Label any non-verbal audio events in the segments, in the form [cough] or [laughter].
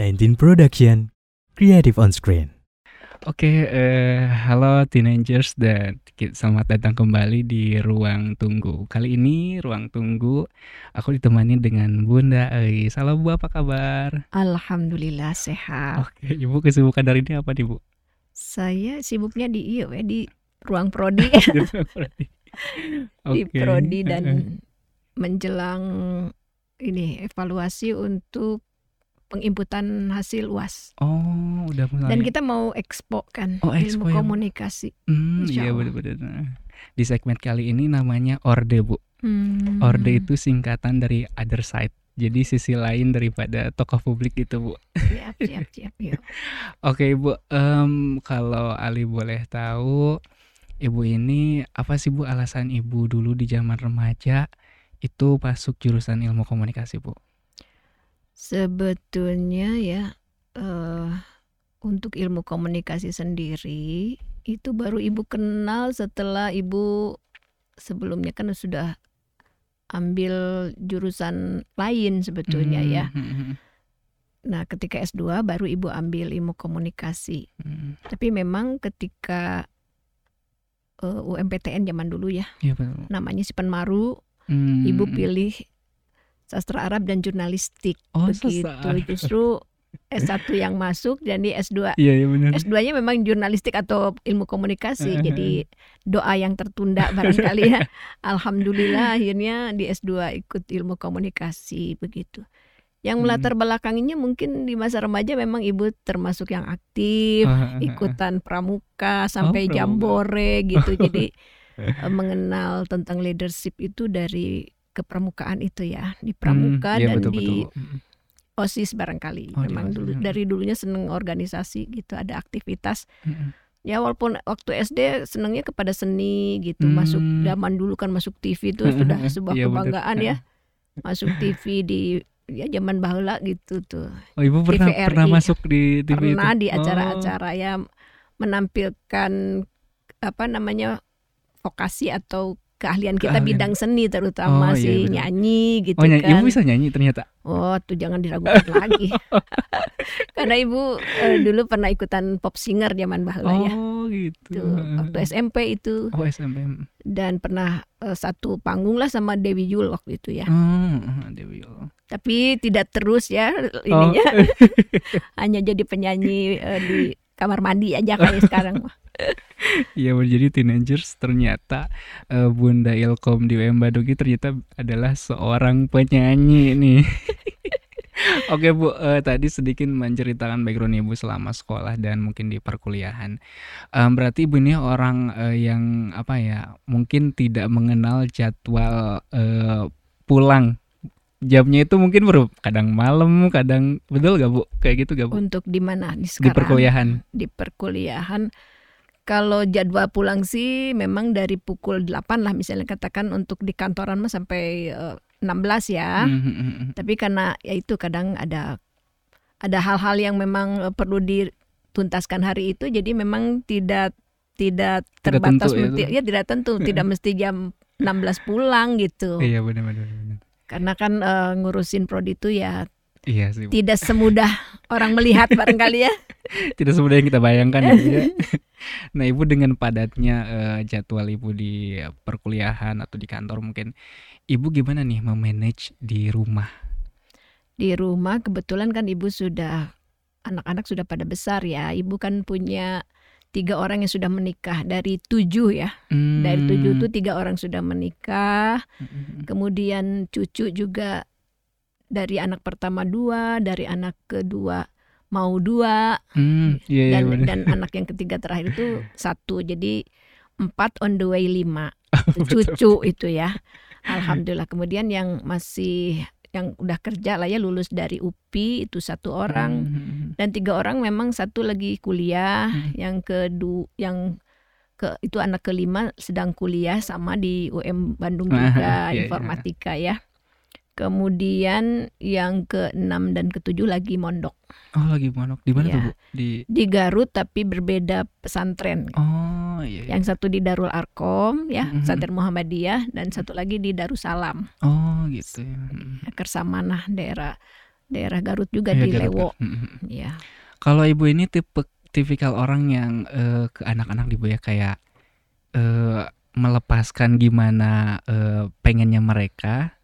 19 Production, Creative on Screen. Oke, eh, halo teenagers dan selamat datang kembali di Ruang Tunggu. Kali ini Ruang Tunggu aku ditemani dengan Bunda Eis. Halo Bu, apa kabar? Alhamdulillah sehat. Oke, Ibu kesibukan dari ini apa nih Bu? Saya sibuknya di iyo ya [laughs] di ruang prodi Di Ruang Prodi. di prodi eh, eh. dan menjelang ini evaluasi untuk penginputan hasil UAS. Oh, udah mulai. Dan kita mau expo kan Oh, expo ilmu ya, Bu. komunikasi. Hmm, iya benar-benar. Di segmen kali ini namanya Orde Bu. Hmm. Orde itu singkatan dari other side. Jadi sisi lain daripada tokoh publik itu Bu. siap siap siap yuk. [laughs] Oke Ibu, em, kalau Ali boleh tahu, Ibu ini apa sih Bu alasan Ibu dulu di zaman remaja itu masuk jurusan ilmu komunikasi Bu? Sebetulnya ya eh untuk ilmu komunikasi sendiri itu baru ibu kenal setelah ibu sebelumnya kan sudah ambil jurusan lain sebetulnya ya. Hmm, hmm, hmm, Nah, ketika S2 baru ibu ambil ilmu komunikasi. hmm. Tapi memang ketika eh, UMPTN zaman dulu ya, Iya betul. namanya Sipan Maru, Hmm, ibu hmm. pilih sastra Arab dan jurnalistik. Oh, begitu. sastra. Justru S1 yang masuk jadi S2 Iya iya benar. S2-nya memang jurnalistik atau ilmu komunikasi. Jadi doa yang tertunda [laughs] barangkali ya. Alhamdulillah akhirnya di S2 ikut ilmu komunikasi begitu. Yang Hmm. melatar belakanginya mungkin di masa remaja memang ibu termasuk yang aktif, Ah, ah, ah. ikutan pramuka sampai pramuka. jambore gitu. Jadi [laughs] eh, mengenal tentang leadership itu dari kepramukaan itu ya, di pramuka Hmm, iya, dan betul, di betul. Hmm. OSIS barangkali. Oh, Memang dulu hmm. dari dulunya seneng organisasi gitu, ada aktivitas. Hmm. Ya walaupun waktu SD senengnya kepada seni gitu, Hmm. masuk zaman dulu kan masuk TV itu sudah sebuah Iya, kebanggaan ya. Masuk TV di ya zaman bahula gitu tuh. Oh ibu pernah TVRI. pernah masuk di TV Pernah itu? di Oh. acara-acara ya menampilkan apa namanya vokasi atau keahlian kita Keahlian. bidang seni terutama Oh, iya, si betul. nyanyi gitu Oh nyanyi, kan. ibu bisa nyanyi ternyata. Oh, tuh jangan diragukan [laughs] lagi. [laughs] Karena ibu eh, dulu pernah ikutan pop singer zaman bahula ya. Oh gitu. Tuh, waktu SMP itu Oh SMP. dan pernah eh, satu panggung lah sama Dewi Yul waktu itu ya. Hmm, Dewi. oh. Tapi tidak terus ya Oh. ininya. [laughs] Hanya jadi penyanyi eh, di kamar mandi aja kayak sekarang. Iya menjadi teenagers ternyata eh, Bunda Ilkom di UM Badugi ternyata adalah seorang penyanyi nih. [laughs] Oke Bu, eh, tadi sedikit menceritakan background Ibu selama sekolah dan mungkin di perkuliahan. Em, berarti Ibu ini orang eh, yang apa ya, mungkin tidak mengenal jadwal eh, pulang. Jamnya itu mungkin baru kadang malam, kadang betul gak Bu? Kayak gitu gak Bu? Untuk di mana di Di sekarang? perkuliahan. Di perkuliahan. Kalau jadwal pulang sih memang dari pukul 8 lah misalnya katakan untuk di kantoran mah sampai eh, 16 ya. Hmm, hmm, hmm, tapi karena ya itu kadang ada ada hal-hal yang memang eh, perlu dituntaskan hari itu jadi memang tidak tidak Tidak terbatas tentu ya mesti ya tidak tentu [laughs] tidak mesti jam 16 pulang gitu Iya benar-benar. benar. karena kan eh, ngurusin prodi itu ya Iya sih. Bu. tidak semudah orang melihat [laughs] barangkali ya tidak semudah yang kita bayangkan ya, Bu, [laughs] ya. Nah, Ibu dengan padatnya eh, jadwal Ibu di perkuliahan atau di kantor mungkin Ibu gimana nih memanage di rumah? di rumah kebetulan kan ibu sudah anak-anak sudah pada besar ya ibu kan punya tiga orang yang sudah menikah dari tujuh ya dari tujuh itu tiga orang sudah menikah Hmm. kemudian cucu juga dari anak pertama dua, dari anak kedua mau dua, Hmm, iya iya dan dan anak yang ketiga terakhir itu [laughs] satu. Jadi empat on the way lima [laughs] Betul. cucu itu ya. Alhamdulillah. Kemudian yang masih yang udah kerja lah ya lulus dari UPI itu satu orang Hmm, dan tiga orang memang satu lagi kuliah, Hmm. yang kedua yang ke itu anak kelima sedang kuliah sama di UM Bandung [laughs] juga iya, iya. informatika ya. Kemudian yang keenam dan ketujuh lagi mondok Oh, lagi monok. Di mana Iya. tuh, Bu? Di di Garut tapi berbeda pesantren. Oh, iya. iya. Yang satu di Darul Arkom ya, Mhm. pesantren Muhammadiyah dan satu lagi di Darussalam, Oh, gitu ya. Hmm. Kersamanah daerah daerah Garut juga Iya, di Garut, Lewo. Mm, mm, mm. Ya. Kalau ibu ini tipe tipikal orang yang eh, ke anak-anak ibu ya kayak eh, melepaskan gimana eh, pengennya mereka,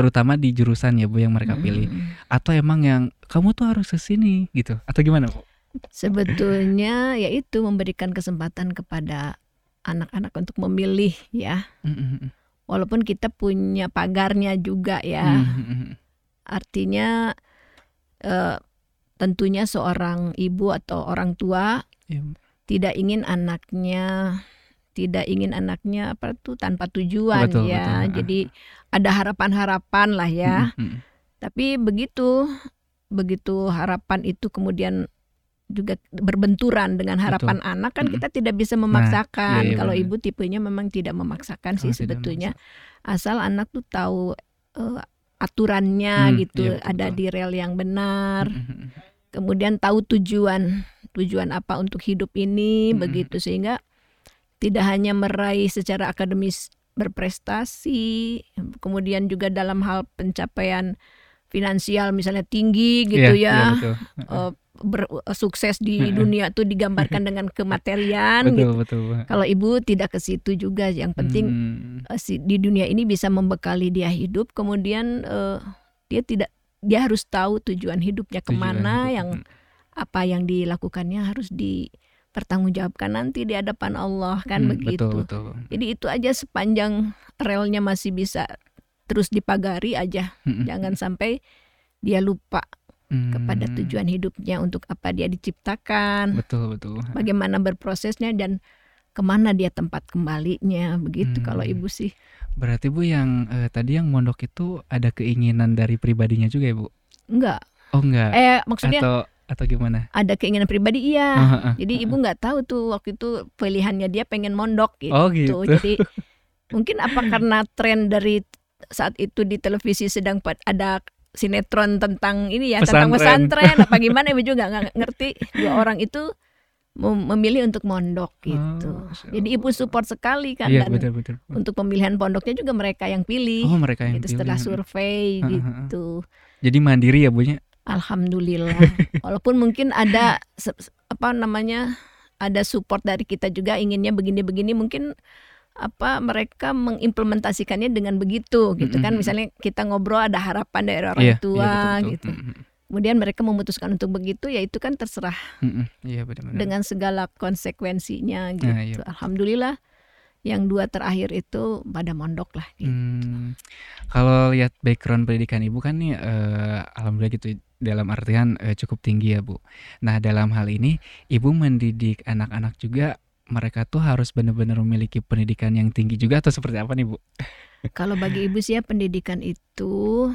terutama di jurusan ya bu yang mereka pilih, Mm. atau emang yang kamu tuh harus ke sini gitu, atau gimana bu? Sebetulnya yaitu memberikan kesempatan kepada anak-anak untuk memilih ya. Mm, mm, mm. Walaupun kita punya pagarnya juga ya. Artinya eh, tentunya seorang ibu atau orang tua Iya, tidak ingin anaknya tidak ingin anaknya apa tuh tanpa tujuan Betul, ya. betul. Jadi ada harapan-harapan lah ya. Mm, mm, mm. Tapi begitu begitu harapan itu kemudian juga berbenturan dengan harapan anak kan Mm-mm. kita tidak bisa memaksakan. iya, iya, Kalau benar. ibu tipenya memang tidak memaksakan sih Oh, tidak sebetulnya. memaksa. Asal anak tuh tahu eh, aturannya Hmm, gitu, iya, betul, ada betul. di rel yang benar. Mm. Kemudian tahu tujuan tujuan apa untuk hidup ini Mm-mm. begitu sehingga tidak hanya meraih secara akademis berprestasi, kemudian juga dalam hal pencapaian finansial misalnya tinggi gitu iya, ya, betul. eh, ber- eh, sukses di dunia tuh digambarkan [laughs] dengan kematerian betul, gitu. betul. Kalau ibu tidak ke situ juga, yang penting Hmm, eh, si- di dunia ini bisa membekali dia hidup, kemudian eh, dia tidak dia harus tahu tujuan hidupnya tujuan ke mana hidup. yang Mm. apa yang dilakukannya harus dipertanggungjawabkan nanti di hadapan Allah kan Hmm, begitu. Betul, betul. Jadi itu aja sepanjang relnya masih bisa terus dipagari aja, Mm, mm, jangan sampai dia lupa kepada tujuan hidupnya untuk apa dia diciptakan, Betul, betul. bagaimana berprosesnya dan ke mana dia tempat kembalinya begitu. Hmm. Kalau ibu sih Berarti Bu yang eh, tadi yang mondok itu ada keinginan dari pribadinya juga ya Bu? enggak, Oh enggak. eh maksudnya atau atau gimana? ada keinginan pribadi iya. Ah, ah. Jadi ibu nggak tahu tuh waktu itu pilihannya dia pengen mondok gitu. Oh gitu. Jadi [laughs] mungkin apa karena tren dari saat itu di televisi sedang ada sinetron tentang ini ya tentang Pesantren. pesantren apa [laughs] gimana ibu juga nggak ngerti dua orang itu mem- memilih untuk mondok gitu. Oh, Jadi ibu support sekali kan Iya dan betul betul. untuk pemilihan pondoknya juga mereka yang pilih Oh mereka yang gitu setelah pilih. survei Ah, ah, ah. gitu. Jadi mandiri ya bunya. Alhamdulillah. [laughs] Walaupun mungkin ada apa namanya ada support dari kita juga inginnya begini-begini mungkin apa mereka mengimplementasikannya dengan begitu gitu kan. Misalnya kita ngobrol ada harapan dari orang Iya, tua iya, betul, betul. gitu. Mm, Kemudian mereka memutuskan untuk begitu ya itu kan terserah mm. Iya benar-benar. dengan segala konsekuensinya gitu. Nah, iya. Alhamdulillah yang dua terakhir itu pada mondok lah gitu. Hmm, kalau lihat background pendidikan ibu kan nih, eh, alhamdulillah gitu dalam artian eh, cukup tinggi ya bu. Nah dalam hal ini ibu mendidik anak-anak juga mereka tuh harus benar-benar memiliki pendidikan yang tinggi juga atau seperti apa nih bu? [laughs] Kalau bagi ibu sih ya pendidikan itu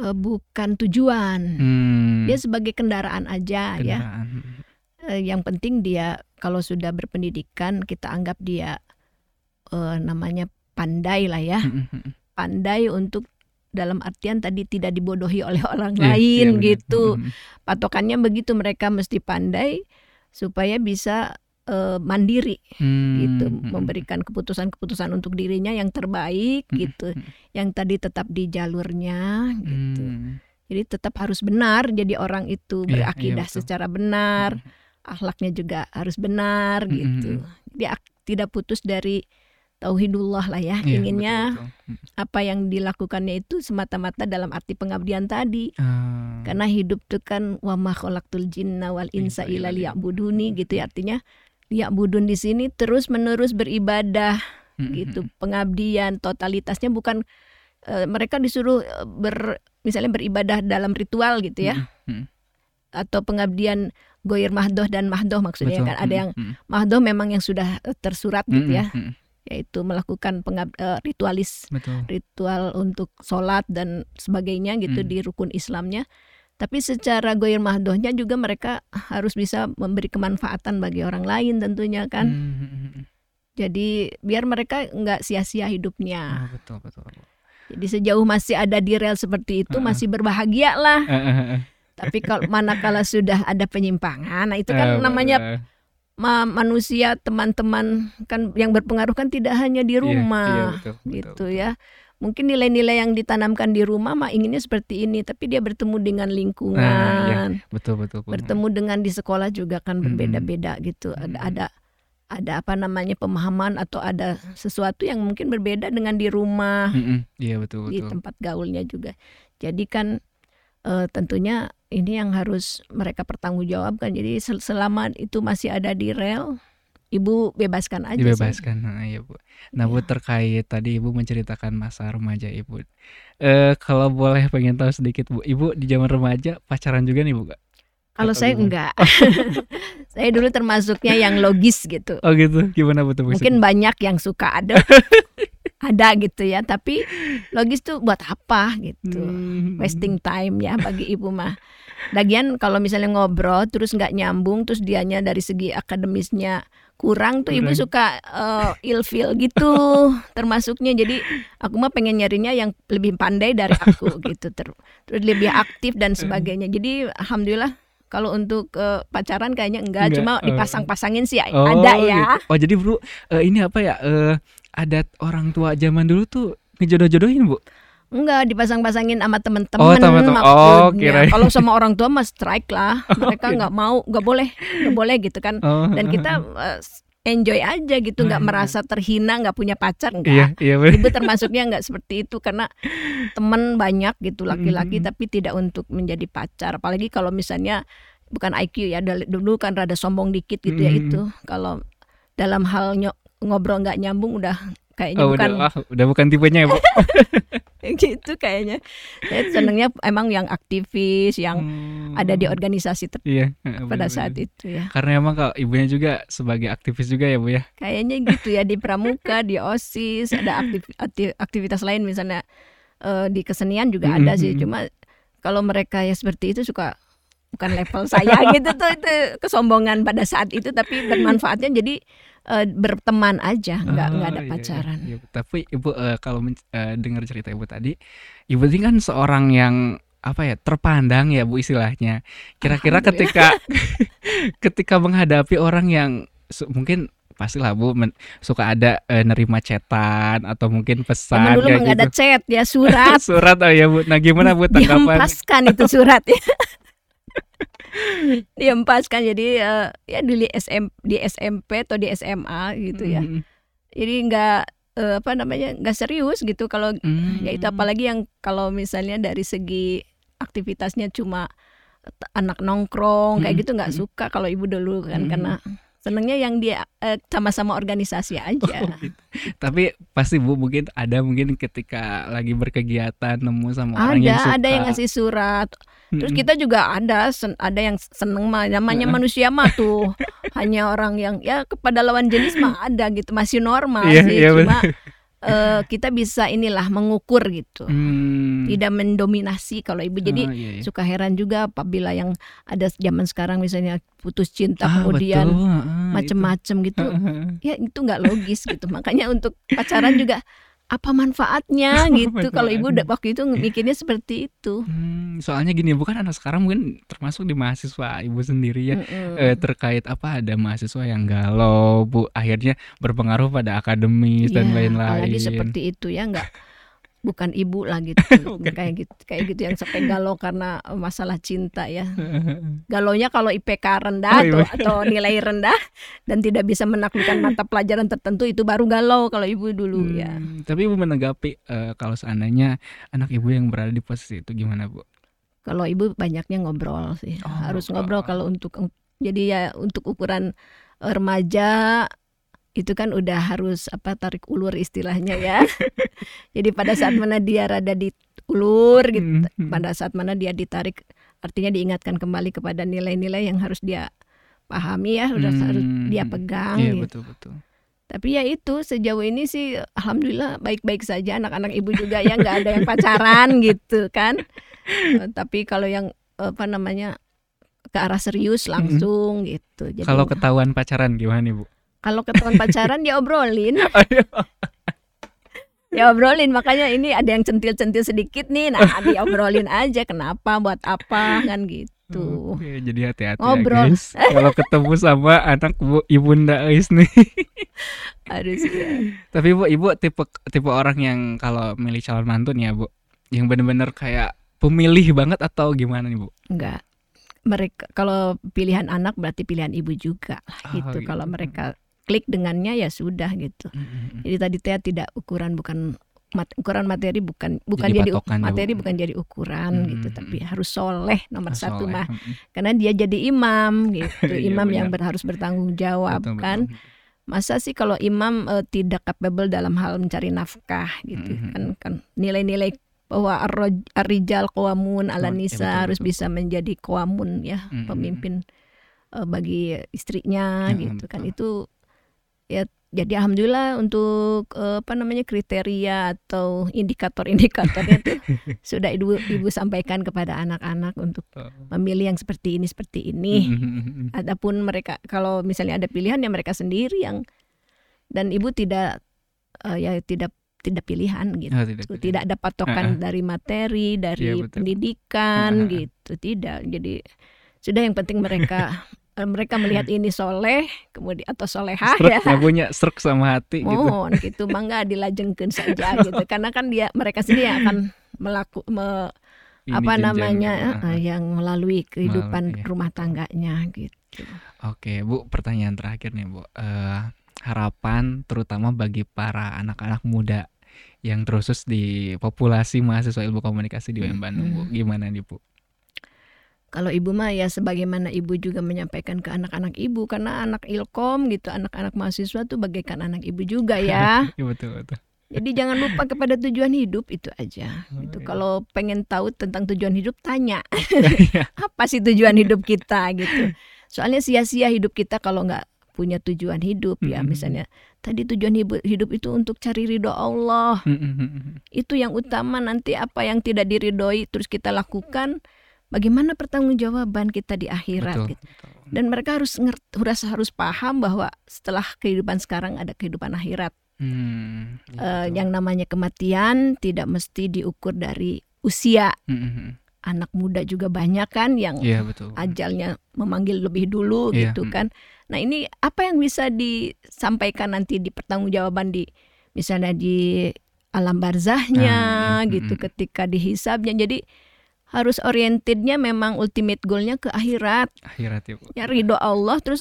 eh, bukan tujuan. Hmm, Dia sebagai kendaraan aja ya. kendaraan. Eh, yang penting dia kalau sudah berpendidikan kita anggap dia eh, namanya pandai lah ya. Mm, mm, mm. Pandai untuk dalam artian tadi tidak dibodohi oleh [laughs] orang Iya, iya, lain benar. gitu. Mm, mm. Patokannya begitu mereka mesti pandai supaya bisa eh, mandiri Hmm, gitu, mm, mm. memberikan keputusan-keputusan untuk dirinya yang terbaik Mm, gitu. mm, Yang tadi tetap di jalurnya gitu. mm. Jadi tetap harus benar jadi orang itu Iya, iya, berakidah betul. secara benar, akhlaknya juga harus benar Mm, gitu. mm, Dia ak- tidak putus dari tauhidullah lah ya. Iya, Inginnya betul, betul. apa yang dilakukannya itu semata-mata dalam arti pengabdian tadi. Ah, Karena hidup itu kan wa ma khalaqtul jinna wal insa Insa illa illa liya'buduni gitu ya. Artinya liya'budun di sini terus menerus beribadah mm, mm, gitu. Pengabdian totalitasnya bukan eh, mereka disuruh eh, ber misalnya beribadah dalam ritual gitu ya. Mm, mm. atau pengabdian goir mahdoh dan mahdoh maksudnya Betul. kan ada yang mm, mahdoh memang yang sudah eh, tersurat gitu ya. Yaitu melakukan pengab- eh, ritualis Betul. ritual untuk sholat dan sebagainya gitu Mm. di rukun Islamnya tapi secara goir mahdohnya juga mereka harus bisa memberi kemanfaatan bagi orang lain tentunya kan Mm, mm, mm, mm. jadi biar mereka nggak sia-sia hidupnya Oh, betul betul. jadi sejauh masih ada di rel seperti itu Heeh. masih berbahagia lah Eh, eh, eh. tapi kalau manakala sudah ada penyimpangan nah itu Eh, kan namanya betul. Ma- manusia teman-teman kan yang berpengaruh kan tidak hanya di Iya, rumah iya, betul, betul, gitu betul. ya mungkin nilai-nilai yang ditanamkan di rumah mah inginnya seperti ini, tapi dia bertemu dengan lingkungan, Nah, iya. Betul betul. Bu. bertemu dengan di sekolah juga kan berbeda-beda gitu. Ada ada ada apa namanya pemahaman atau ada sesuatu yang mungkin berbeda dengan di rumah, Mm-mm. Iya betul di betul. tempat gaulnya juga. Jadi kan eh, tentunya ini yang harus mereka pertanggungjawabkan. Jadi sel- selama itu masih ada di rel, ibu bebaskan aja. sih. Dibebaskan. Nah, iya Bu. Nah Bu Iya. terkait tadi Ibu menceritakan masa remaja Ibu. Eh kalau boleh pengen tahu sedikit Bu, Ibu di zaman remaja pacaran juga nih Bu? Kak? Kalau saya gimana? enggak. [laughs] saya dulu termasuknya yang logis gitu. Oh gitu. Gimana Bu tuh Mungkin banyak yang suka ada [laughs] ada gitu ya, tapi logis tuh buat apa gitu. Hmm. Wasting time ya bagi ibu mah. Lagian kalau misalnya ngobrol terus nggak nyambung terus dianya dari segi akademisnya kurang tuh ibu suka eh, ilfeel gitu [laughs] termasuknya jadi aku mah pengen nyarinya yang lebih pandai dari aku [laughs] gitu ter- terus lebih aktif dan sebagainya jadi alhamdulillah kalau untuk eh, pacaran kayaknya enggak, Enggak, cuma oh. dipasang-pasangin sih Oh, ada ya gitu. Oh jadi Bu, eh, ini apa ya? Eh adat orang tua zaman dulu tuh ngejodoh-jodohin Bu. Enggak dipasang-pasangin sama temen-temen Oh, temen-temen. Oh, maksudnya. kirain. [laughs] Kalau sama orang tua mah strike lah. [laughs] Mereka Oke. nggak mau, nggak boleh, nggak boleh gitu kan. Oh. Dan kita eh, enjoy aja gitu, nggak Ah, merasa terhina, nggak punya pacar, Iya, enggak. iya bener. Ibu termasuknya nggak seperti itu karena temen banyak gitu laki-laki Mm. tapi tidak untuk menjadi pacar. Apalagi kalau misalnya bukan IQ ya, dulu kan rada sombong dikit gitu ya Mm. itu. Kalau dalam hal nyo- ngobrol nggak nyambung udah kayaknya Oh, bukan udah, udah bukan tipenya ya, Bu. [laughs] gitu kayaknya. Saya senengnya emang yang aktivis, yang Hmm. ada di organisasi ter- Iya, pada bener-bener. saat itu ya. Karena emang kalau ibunya juga sebagai aktivis juga ya, Bu ya. Kayaknya gitu ya di pramuka, di OSIS, ada aktif- akti- aktivitas lain misalnya eh, di kesenian juga ada sih. Cuma kalau mereka ya seperti itu suka bukan level saya [laughs] gitu tuh itu kesombongan pada saat itu tapi bermanfaatnya jadi eh, berteman aja, nggak nggak ada Oh, iya, iya, pacaran. iya. Tapi Ibu eh, kalau eh, dengar cerita Ibu tadi, Ibu ini kan seorang yang apa ya terpandang ya Bu istilahnya. Kira-kira ketika [laughs] ketika menghadapi orang yang mungkin pastilah Bu men- suka ada eh, nerima chatan atau mungkin Zaman pesan dulu kayak mah nggak ada gitu. chat ya surat [laughs] Surat oh ya Bu. Nah, gimana Bu [laughs] tanggapan? dihempaskan itu surat ya [laughs] dihempaskan jadi eh, ya di SM di SMP atau di SMA gitu ya. Mm, jadi nggak eh, apa namanya nggak serius gitu kalau mm, ya itu apalagi yang kalau misalnya dari segi aktivitasnya cuma anak nongkrong kayak Mm, gitu nggak mm. suka kalau ibu dulu kan karena senengnya yang dia eh, sama-sama organisasi aja. Oh, [laughs] gitu. Tapi pasti Bu mungkin ada mungkin ketika lagi berkegiatan nemu sama orang yang ada suka. ada yang ngasih surat. Terus kita juga ada sen- ada yang seneng mah. Namanya manusia mah tuh. [laughs] Hanya orang yang ya kepada lawan jenis mah ada gitu. Masih normal Iya, sih iya, cuma eh, kita bisa inilah mengukur gitu Hmm. tidak mendominasi kalau ibu jadi Oh, iya, iya. suka heran juga apabila yang ada zaman sekarang misalnya putus cinta Ah, kemudian. Ah, itu. macem-macem gitu Heeh. ya itu nggak logis gitu makanya untuk pacaran juga apa manfaatnya gitu. Kalau ibu udah waktu itu mikirnya seperti itu. Hmm, soalnya gini bukan anak sekarang mungkin termasuk di mahasiswa ibu sendiri ya. Mm-mm. eh, terkait apa ada mahasiswa yang galau bu akhirnya berpengaruh pada akademis dan Ya, lain-lain. apalagi seperti itu ya nggak [laughs] bukan ibu lah gitu. [laughs] Kayak gitu kayak gitu yang sampai galau karena masalah cinta ya. [laughs] Galonya kalau IPK rendah Oh, atau, atau nilai rendah dan tidak bisa menaklukkan [laughs] mata pelajaran tertentu itu baru galau kalau ibu dulu ya. Hmm, Tapi ibu menanggapi eh, kalau seandainya anak ibu yang berada di posisi itu gimana bu? kalau ibu banyaknya ngobrol sih Oh, harus ngobrol. ngobrol kalau untuk jadi ya untuk ukuran remaja itu kan udah harus apa tarik ulur istilahnya ya [laughs] jadi pada saat mana dia rada diulur gitu Hmm, hmm. pada saat mana dia ditarik artinya diingatkan kembali kepada nilai-nilai yang harus dia pahami ya udah harus Hmm, dia pegang Iya gitu. betul betul. tapi ya itu sejauh ini sih alhamdulillah baik-baik saja anak-anak ibu juga ya nggak ada yang pacaran [laughs] gitu kan Eh, tapi kalau yang apa namanya ke arah serius langsung gitu jadi Kalau ketahuan pacaran gimana nih bu? Kalau ketahuan pacaran dia obrolin [laughs] ya obrolin makanya ini ada yang centil-centil sedikit nih nah diobrolin aja kenapa buat apa kan gitu Oke, jadi hati-hati Ngobrol. ya guys. Kalau ketemu sama anak bu ibunda Ais nih. harus ya. Tapi Bu, Ibu tipe tipe orang yang kalau milih calon mantu nih ya, Bu, yang bener-bener kayak pemilih banget atau gimana nih, Bu? enggak mereka kalau pilihan anak berarti pilihan ibu juga lah Oh, gitu. gitu. Kalau mereka klik dengannya ya sudah gitu. Mm-mm. Jadi tadi teh tidak ukuran bukan mat- ukuran materi bukan bukan Jadi jadi, patokan ya, Bu. materi bukan jadi ukuran Hmm, gitu hmm, tapi hmm. harus soleh nomor satu Soleh. mah Mm-mm. karena dia jadi imam [laughs] gitu Iya, imam yang benar. ber- harus bertanggung jawab Betul, kan betul. masa sih kalau imam eh, tidak capable dalam hal mencari nafkah gitu Mhm. kan kan nilai-nilai bahwa ar- ar-rijal qawamun ala ya, nisa betul, harus betul. bisa menjadi qawamun ya Mhm. pemimpin eh, bagi istrinya Ya, gitu kan betul. itu ya jadi alhamdulillah untuk eh, apa namanya kriteria atau indikator-indikatornya itu [laughs] sudah ibu ibu sampaikan kepada anak-anak untuk memilih yang seperti ini seperti ini Mm-mm. adapun mereka kalau misalnya ada pilihan ya mereka sendiri yang dan ibu tidak eh, ya tidak tidak pilihan gitu Oh, tidak, tidak, ada patokan dari materi dari betul. pendidikan Ha-ha. gitu tidak jadi sudah yang penting mereka [laughs] mereka melihat ini soleh kemudian atau solehah Srek, ya nggak punya serk sama hati gitu. mohon gitu mangga dilajengkan saja gitu [laughs] karena kan dia mereka sendiri akan melaku me- Ini apa namanya gitu. eh, yang melalui kehidupan iya. rumah tangganya gitu Oke, Bu, pertanyaan terakhir nih, Bu. Eh, harapan terutama bagi para anak-anak muda yang terusus di populasi mahasiswa ilmu komunikasi di UM Bandung, Bu. Gimana nih, Bu? Kalau ibu mah ya sebagaimana ibu juga menyampaikan ke anak-anak ibu karena anak ilkom gitu anak-anak mahasiswa tuh bagaikan anak ibu juga ya. [laughs] Iya betul betul. Jadi jangan lupa kepada tujuan hidup itu aja. Oh, Gitu. iya. Kalau pengen tahu tentang tujuan hidup tanya [laughs] Iya. apa sih tujuan hidup kita gitu. Soalnya sia-sia hidup kita kalau nggak punya tujuan hidup ya Mm-mm. misalnya tadi tujuan hidup hidup itu untuk cari ridho Allah itu yang utama nanti apa yang tidak diridhoi terus kita lakukan bagaimana pertanggungjawaban kita di akhirat betul. gitu. dan mereka harus ngerti harus harus paham bahwa setelah kehidupan sekarang ada kehidupan akhirat Hmm, betul. yang namanya kematian tidak mesti diukur dari usia Mm-mm. anak muda juga banyak kan yang Iya betul. ajalnya memanggil lebih dulu Iya, gitu mm. kan nah ini apa yang bisa disampaikan nanti di pertanggungjawaban di misalnya di alam barzahnya Ah, iya, gitu mm-mm. ketika dihisabnya jadi harus orientednya memang ultimate goalnya ke akhirat Akhirat ya, Bu. ya ridho Allah terus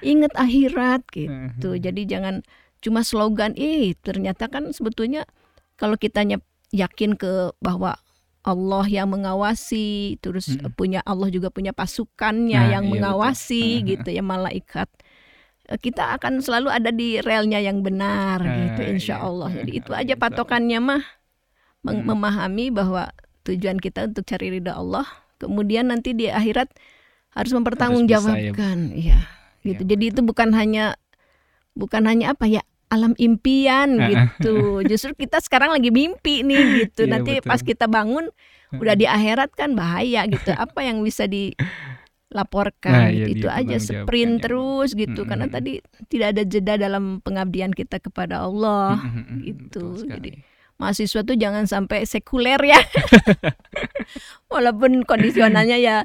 ingat akhirat gitu tuh jadi jangan cuma slogan ih ternyata kan sebetulnya kalau kitanya yakin ke bahwa Allah yang mengawasi terus Mm-mm. punya Allah juga punya pasukannya Nah, yang iya, mengawasi betul. gitu ya malaikat Eh, kita akan selalu ada di relnya yang benar Ah, gitu iya. insya Allah jadi itu Ah, aja patokannya mah meng- Mm. memahami bahwa tujuan kita untuk cari ridha Allah. Kemudian nanti di akhirat harus mempertanggungjawabkan. Iya gitu. Iya, jadi itu bukan hanya bukan hanya apa ya alam impian gitu. Justru kita sekarang lagi mimpi nih [laughs] gitu. Iya, nanti betul. pas kita bangun udah di akhirat kan bahaya gitu. Apa yang bisa Nah, dilaporkan iya, gitu. itu aja sprint ya, terus gitu. Karena Mm-mm. tadi tidak ada jeda dalam pengabdian kita kepada Allah Mm-mm. gitu. Jadi, mahasiswa tuh jangan sampai sekuler ya [laughs] walaupun kondisionalnya ya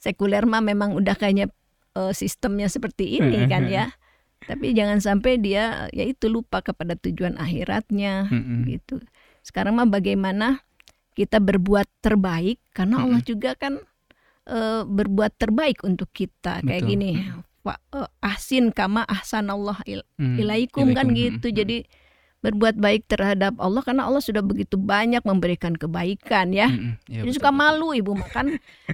sekuler mah memang udah kayaknya eh, sistemnya seperti ini kan ya tapi jangan sampai dia ya itu lupa kepada tujuan akhiratnya gitu sekarang mah bagaimana kita berbuat terbaik karena Allah juga kan eh, berbuat terbaik untuk kita kayak Betul. gini Wa- eh, ahsin kama ahsanallah il- ilaikum kan ilaikum. gitu. Mm-mm. Jadi berbuat baik terhadap Allah karena Allah sudah begitu banyak memberikan kebaikan ya. Mm-mm. Iya, Jadi betul, suka betul. malu ibu makan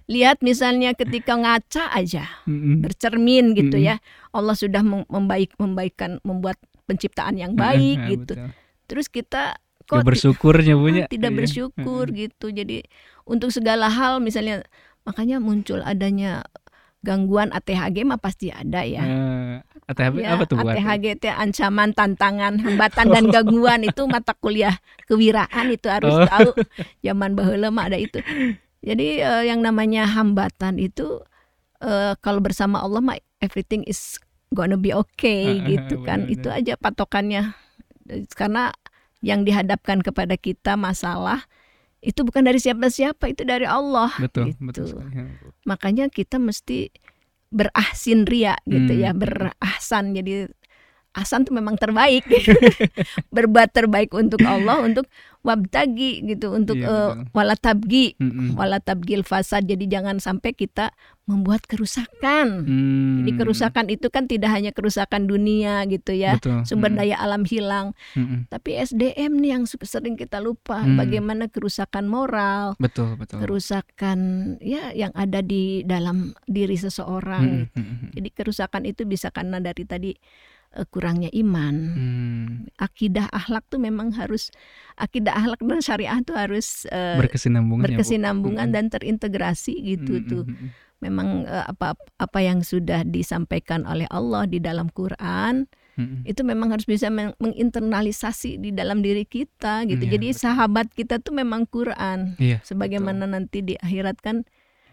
lihat misalnya ketika ngaca aja Mm-mm. bercermin gitu Mm-mm. ya. Allah sudah mem- membaik membaikkan membuat penciptaan yang baik Ah, gitu. betul. Terus kita kok ti- bersyukurnya punya. tidak Iya. bersyukur gitu. Jadi untuk segala hal misalnya makanya muncul adanya gangguan ATHG mah pasti ada ya. Eh, ATHB Ya, apa tuh buat? ATHG itu ancaman, tantangan, hambatan dan gangguan itu mata kuliah kewiraan itu harus Oh. tahu. Zaman baheula mah ada itu. Jadi eh, yang namanya hambatan itu eh, kalau bersama Allah mah everything is gonna be okay Ah, gitu kan. benar-benar. Itu aja patokannya. Karena yang dihadapkan kepada kita masalah itu bukan dari siapa-siapa, itu dari Allah. Betul, gitu. betul sekali. Ya. Makanya kita mesti berahsin ria gitu Hmm. ya, berahsan. Jadi Hasan tuh memang terbaik. [laughs] Berbuat terbaik untuk Allah untuk wabtagi gitu untuk Iya, eh, betul. wala tabgi Mm-mm. wala tabgil fasad. Jadi jangan sampai kita membuat kerusakan. Hmm, Jadi kerusakan itu kan tidak hanya kerusakan dunia gitu ya. betul. Sumber Mm-mm. daya alam hilang, Mm-mm. tapi SDM nih yang sering kita lupa Hmm. bagaimana kerusakan moral, betul betul kerusakan ya yang ada di dalam diri seseorang. Mm-mm. Mm-mm. Jadi kerusakan itu bisa karena dari tadi eh, kurangnya iman. Hmm, Akidah akhlak tuh memang harus akidah akhlak dan syariah tuh harus eh, berkesinambungan ya, Bu? berkesinambungan Mm-mm. dan terintegrasi gitu Mm-mm. tuh. Memang eh, apa apa yang sudah disampaikan oleh Allah di dalam Quran Mm-mm. itu memang harus bisa meng- menginternalisasi di dalam diri kita gitu. Iya, Jadi betul. sahabat kita tuh memang Quran. Iya, Sebagaimana nanti di akhirat kan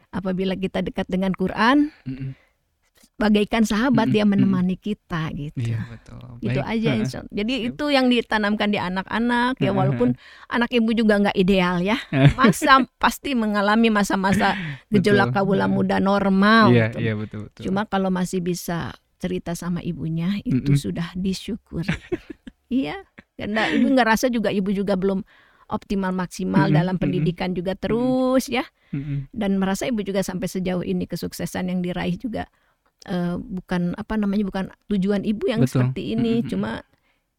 apabila kita dekat dengan Quran Mm-mm. Bagaikan sahabat Mm-mm, dia menemani kita gitu. Iya betul. Gitu Baik. aja insya Allah. Jadi Siap. itu yang ditanamkan di anak-anak ya walaupun anak ibu juga nggak ideal ya. Masa pasti mengalami masa-masa [laughs] gejolak kawula muda normal. Iya, gitu. iya betul betul. Cuma kalau masih bisa cerita sama ibunya itu Mm-mm. sudah disyukur. [laughs] iya, karena ibu ngerasa juga ibu juga belum optimal maksimal Mm-mm, dalam pendidikan juga terus ya Mm-mm. dan merasa ibu juga sampai sejauh ini kesuksesan yang diraih juga eh, bukan apa namanya bukan tujuan ibu yang Betul. seperti ini Mm-mm. cuma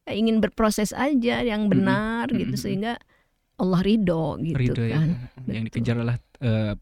ya ingin berproses aja yang benar gitu Mm-mm. sehingga Allah ridho gitu Ridho ya. kan Yang Betul. dikejar adalah eh,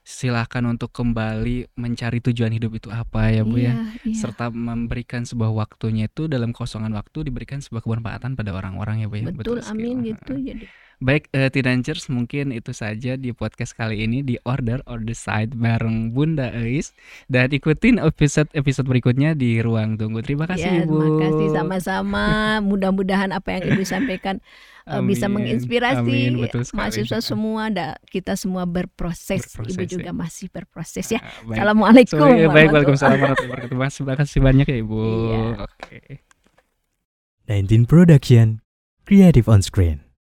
silakan untuk kembali mencari tujuan hidup itu apa ya Bu ya. iya, iya. Serta memberikan sebuah waktunya itu dalam kosongan waktu diberikan sebuah kebermanfaatan pada orang-orang ya Bu ya. betul sekali. amin gitu jadi Baik, eh, Teenagers mungkin itu saja di podcast kali ini di Order or the Side bareng Bunda Eis dan ikutin episode-episode berikutnya di Ruang Tunggu. Terima kasih ya, Ibu. terima kasih sama-sama. Mudah-mudahan apa yang ibu sampaikan eh, bisa Amin. menginspirasi Amin, betul sekali. mahasiswa semua. Da, kita semua berproses. Berproses, ibu ya. juga masih berproses ya. Ah, baik. Assalamualaikum. Sorry, eh, baik, Waalaikumsalam warahmatullahi wabarakatuh. Terima kasih banyak ya Ibu. Iya. Oke. 19 Production, Creative on Screen.